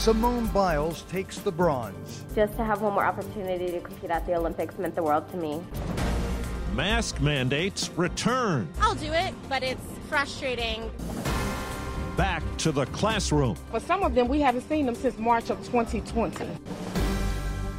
Simone Biles takes the bronze. Just to have one more opportunity to compete at the Olympics meant the world to me. Mask mandates return. I'll do it, but it's frustrating. Back to the classroom. For some of them, we haven't seen them since March of 2020.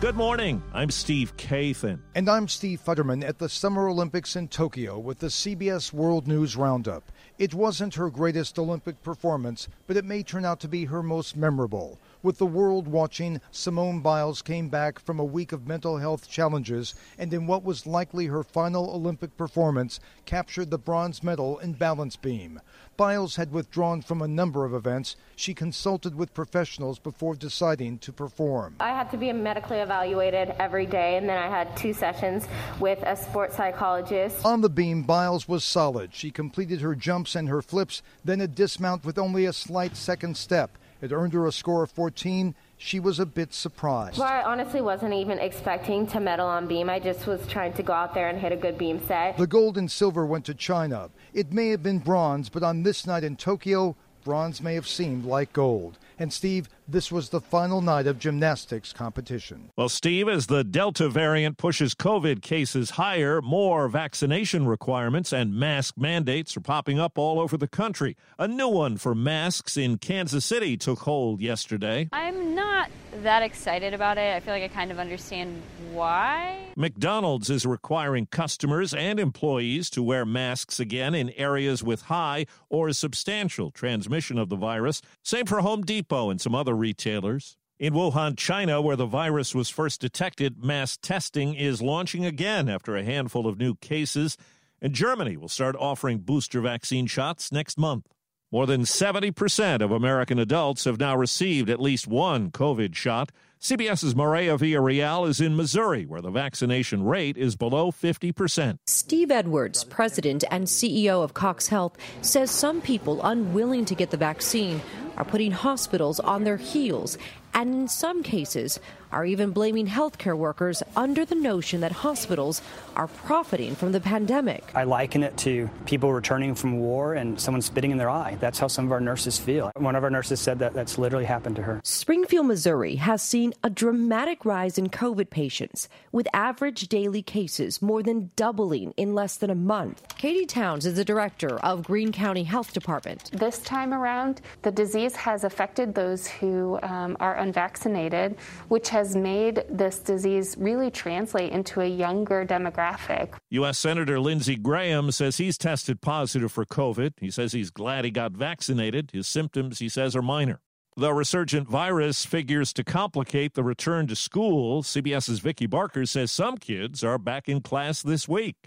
Good morning. I'm Steve Kathan. And I'm Steve Futterman at the Summer Olympics in Tokyo with the CBS World News Roundup. It wasn't her greatest Olympic performance, but it may turn out to be her most memorable. With the world watching, Simone Biles came back from a week of mental health challenges and, in what was likely her final Olympic performance, captured the bronze medal in balance beam. Biles had withdrawn from a number of events. She consulted with professionals before deciding to perform. I had to be medically evaluated every day, and then I had two sessions with a sports psychologist. On the beam, Biles was solid. She completed her jumps and her flips, then a dismount with only a slight second step. It earned her a score of 14. She was a bit surprised. Well, I honestly wasn't even expecting to medal on beam. I just was trying to go out there and hit a good beam set. The gold and silver went to China. It may have been bronze, but on this night in Tokyo, bronze may have seemed like gold. And Steve, this was the final night of gymnastics competition. Well, Steve, as the Delta variant pushes COVID cases higher, more vaccination requirements and mask mandates are popping up all over the country. A new one for masks in Kansas City took hold yesterday. I'm not that excited about it. I feel like I kind of understand why. McDonald's is requiring customers and employees to wear masks again in areas with high or substantial transmission of the virus. Same for Home Depot and some other retailers. In Wuhan, China, where the virus was first detected, mass testing is launching again after a handful of new cases. And Germany will start offering booster vaccine shots next month. More than 70% of American adults have now received at least one COVID shot. CBS's Maria Villarreal is in Missouri, where the vaccination rate is below 50%. Steve Edwards, president and CEO of Cox Health, says some people unwilling to get the vaccine are putting hospitals on their heels and in some cases are even blaming healthcare workers under the notion that hospitals are profiting from the pandemic. I liken it to people returning from war and someone spitting in their eye. That's how some of our nurses feel. One of our nurses said that that's literally happened to her. Springfield, Missouri has seen a dramatic rise in COVID patients, with average daily cases more than doubling in less than a month. Katie Towns is the director of Greene County Health Department. This time around, the disease has affected those who um, are unvaccinated, which has made this disease really translate into a younger demographic. U.S. Senator Lindsey Graham says he's tested positive for COVID. He says he's glad he got vaccinated. His symptoms, he says, are minor. The resurgent virus figures to complicate the return to school. CBS's Vicki Barker says some kids are back in class this week.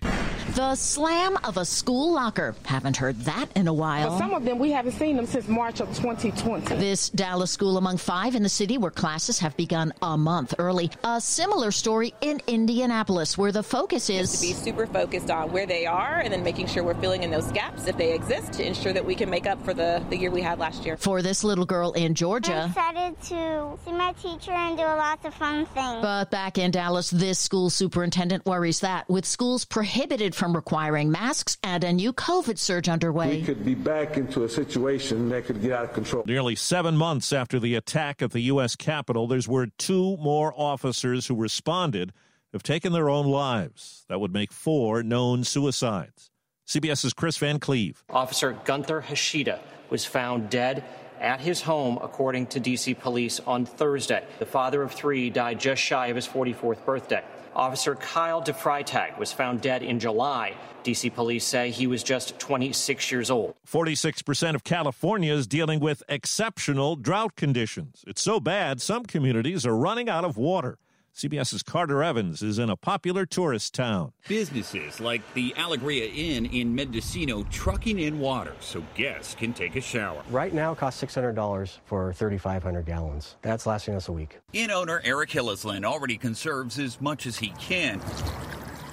The slam of a school locker. Haven't heard that in a while. For some of them, we haven't seen them since March of 2020. This Dallas school among five in the city where classes have begun a month early. A similar story in Indianapolis where the focus is to be super focused on where they are and then making sure we're filling in those gaps if they exist to ensure that we can make up for the, the year we had last year. For this little girl in Georgia. I'm excited to see my teacher and do lots of fun things. But back in Dallas, this school superintendent worries that with schools prohibited from requiring masks and a new COVID surge underway. We could be back into a situation that could get out of control. Nearly seven months after the attack at the U.S. Capitol, there's word two more officers who responded have taken their own lives. That would make four known suicides. CBS's Chris Van Cleve. Officer Gunther Hashida was found dead at his home, according to D.C. police on Thursday. The father of three died just shy of his 44th birthday. Officer Kyle DeFreytag was found dead in July. D.C. police say he was just 26 years old. 46% of California is dealing with exceptional drought conditions. It's so bad, some communities are running out of water. CBS's Carter Evans is in a popular tourist town. Businesses like the Alegria Inn in Mendocino trucking in water so guests can take a shower. Right now, it costs $600 for 3,500 gallons. That's lasting us a week. Inn owner Eric Hillesland already conserves as much as he can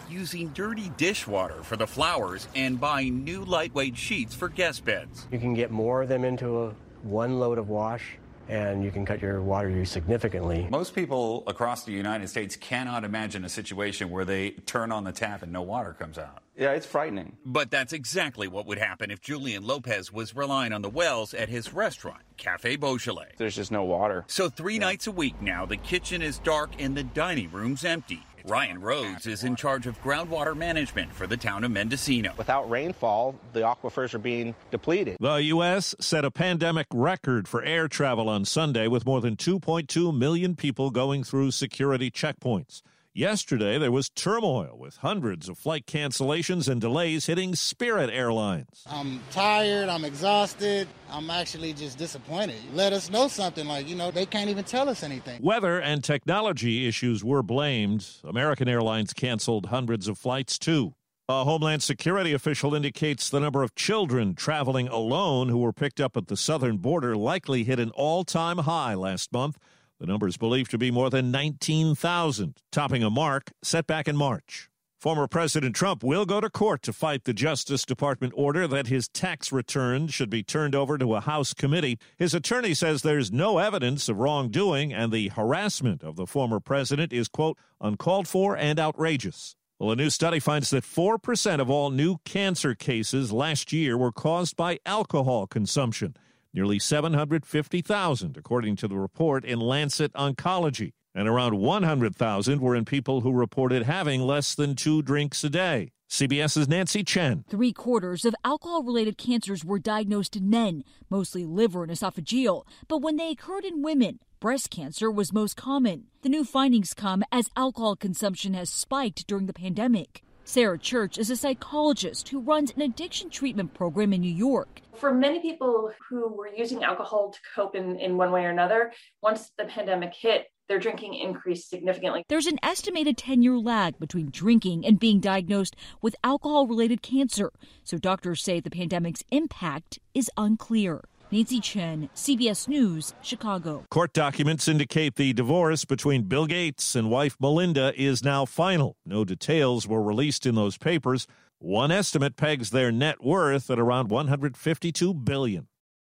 using dirty dishwater for the flowers and buying new lightweight sheets for guest beds. You can get more of them into a one load of wash and you can cut your water use significantly. Most people across the United States cannot imagine a situation where they turn on the tap and no water comes out. Yeah, it's frightening. But that's exactly what would happen if Julian Lopez was relying on the wells at his restaurant, Cafe Beaujolais. There's just no water. So, three yeah. nights a week now, the kitchen is dark and the dining room's empty. Ryan Rhodes is in charge of groundwater management for the town of Mendocino. Without rainfall, the aquifers are being depleted. The U.S. set a pandemic record for air travel on Sunday with more than 2.2 million people going through security checkpoints. Yesterday, there was turmoil with hundreds of flight cancellations and delays hitting Spirit Airlines. I'm tired. I'm exhausted. I'm actually just disappointed. Let us know something. Like, you know, they can't even tell us anything. Weather and technology issues were blamed. American Airlines canceled hundreds of flights, too. A Homeland Security official indicates the number of children traveling alone who were picked up at the southern border likely hit an all time high last month. The number is believed to be more than 19,000, topping a mark set back in March. Former President Trump will go to court to fight the Justice Department order that his tax returns should be turned over to a House committee. His attorney says there's no evidence of wrongdoing and the harassment of the former president is, quote, uncalled for and outrageous. Well, a new study finds that 4% of all new cancer cases last year were caused by alcohol consumption nearly 750,000, according to the report in Lancet Oncology, and around 100,000 were in people who reported having less than two drinks a day. CBS's Nancy Chen. Three quarters of alcohol related cancers were diagnosed in men, mostly liver and esophageal. But when they occurred in women, breast cancer was most common. The new findings come as alcohol consumption has spiked during the pandemic. Sarah Church is a psychologist who runs an addiction treatment program in New York. For many people who were using alcohol to cope in, in one way or another, once the pandemic hit, their drinking increased significantly. There's an estimated 10 year lag between drinking and being diagnosed with alcohol related cancer, so doctors say the pandemic's impact is unclear. Nancy Chen, CBS News, Chicago. Court documents indicate the divorce between Bill Gates and wife Melinda is now final. No details were released in those papers. One estimate pegs their net worth at around 152 billion.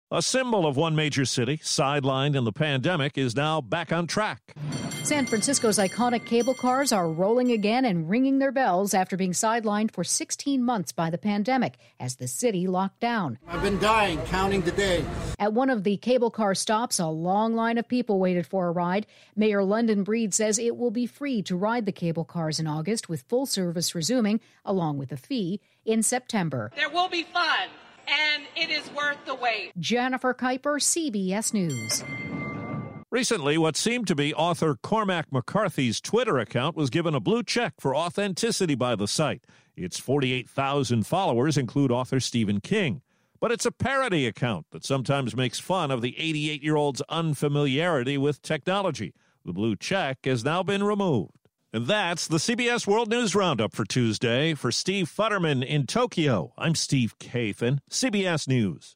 A symbol of one major city, sidelined in the pandemic, is now back on track. San Francisco's iconic cable cars are rolling again and ringing their bells after being sidelined for 16 months by the pandemic as the city locked down. I've been dying counting the days. At one of the cable car stops, a long line of people waited for a ride. Mayor London Breed says it will be free to ride the cable cars in August, with full service resuming, along with a fee, in September. There will be fun and it is worth the wait. Jennifer Kuiper, CBS News. Recently, what seemed to be author Cormac McCarthy's Twitter account was given a blue check for authenticity by the site. Its 48,000 followers include author Stephen King. But it's a parody account that sometimes makes fun of the 88 year old's unfamiliarity with technology. The blue check has now been removed. And that's the CBS World News Roundup for Tuesday. For Steve Futterman in Tokyo, I'm Steve Kathan, CBS News.